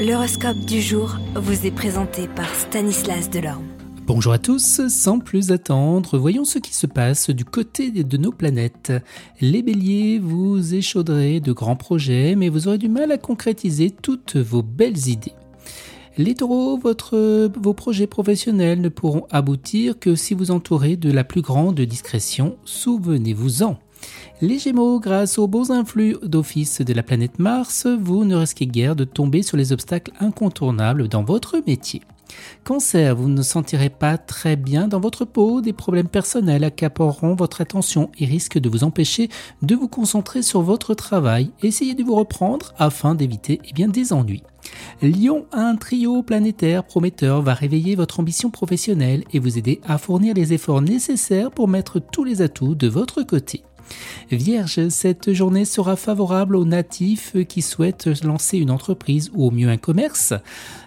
L'horoscope du jour vous est présenté par Stanislas Delorme. Bonjour à tous, sans plus attendre, voyons ce qui se passe du côté de nos planètes. Les béliers, vous échauderez de grands projets, mais vous aurez du mal à concrétiser toutes vos belles idées. Les taureaux, votre, vos projets professionnels ne pourront aboutir que si vous entourez de la plus grande discrétion, souvenez-vous-en. Les Gémeaux, grâce aux beaux influx d'office de la planète Mars, vous ne risquez guère de tomber sur les obstacles incontournables dans votre métier. Cancer, vous ne sentirez pas très bien dans votre peau, des problèmes personnels accapareront votre attention et risquent de vous empêcher de vous concentrer sur votre travail. Essayez de vous reprendre afin d'éviter eh des ennuis. Lion, un trio planétaire prometteur va réveiller votre ambition professionnelle et vous aider à fournir les efforts nécessaires pour mettre tous les atouts de votre côté. Vierge, cette journée sera favorable aux natifs qui souhaitent lancer une entreprise ou au mieux un commerce.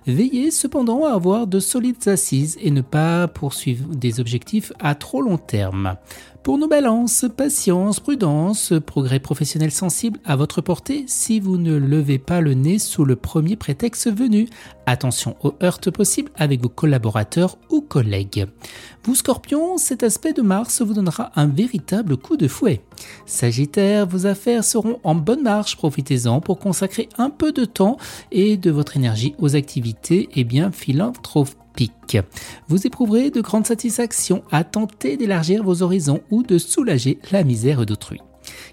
Veillez cependant à avoir de solides assises et ne pas poursuivre des objectifs à trop long terme. Pour nos balances, patience, prudence, progrès professionnel sensible à votre portée si vous ne levez pas le nez sous le premier prétexte venu. Attention aux heurts possibles avec vos collaborateurs ou collègues. Vous scorpion, cet aspect de Mars vous donnera un véritable coup de fouet. Sagittaire, vos affaires seront en bonne marche, profitez-en pour consacrer un peu de temps et de votre énergie aux activités et bien philanthropiques vous éprouverez de grandes satisfactions à tenter d'élargir vos horizons ou de soulager la misère d'autrui.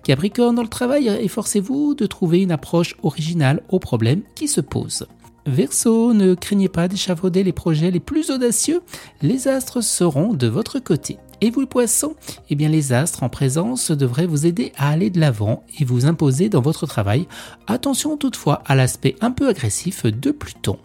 Capricorne, dans le travail, efforcez-vous de trouver une approche originale aux problèmes qui se posent. Verseau, ne craignez pas d'échafauder les projets les plus audacieux, les astres seront de votre côté. Et vous, poissons Eh bien, les astres en présence devraient vous aider à aller de l'avant et vous imposer dans votre travail. Attention toutefois à l'aspect un peu agressif de Pluton.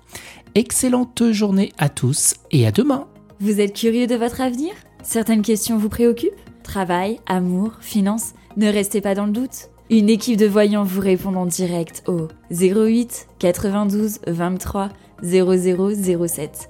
Excellente journée à tous et à demain. Vous êtes curieux de votre avenir? Certaines questions vous préoccupent? Travail, amour, finances Ne restez pas dans le doute. Une équipe de voyants vous répond en direct au 08 92 23 0007.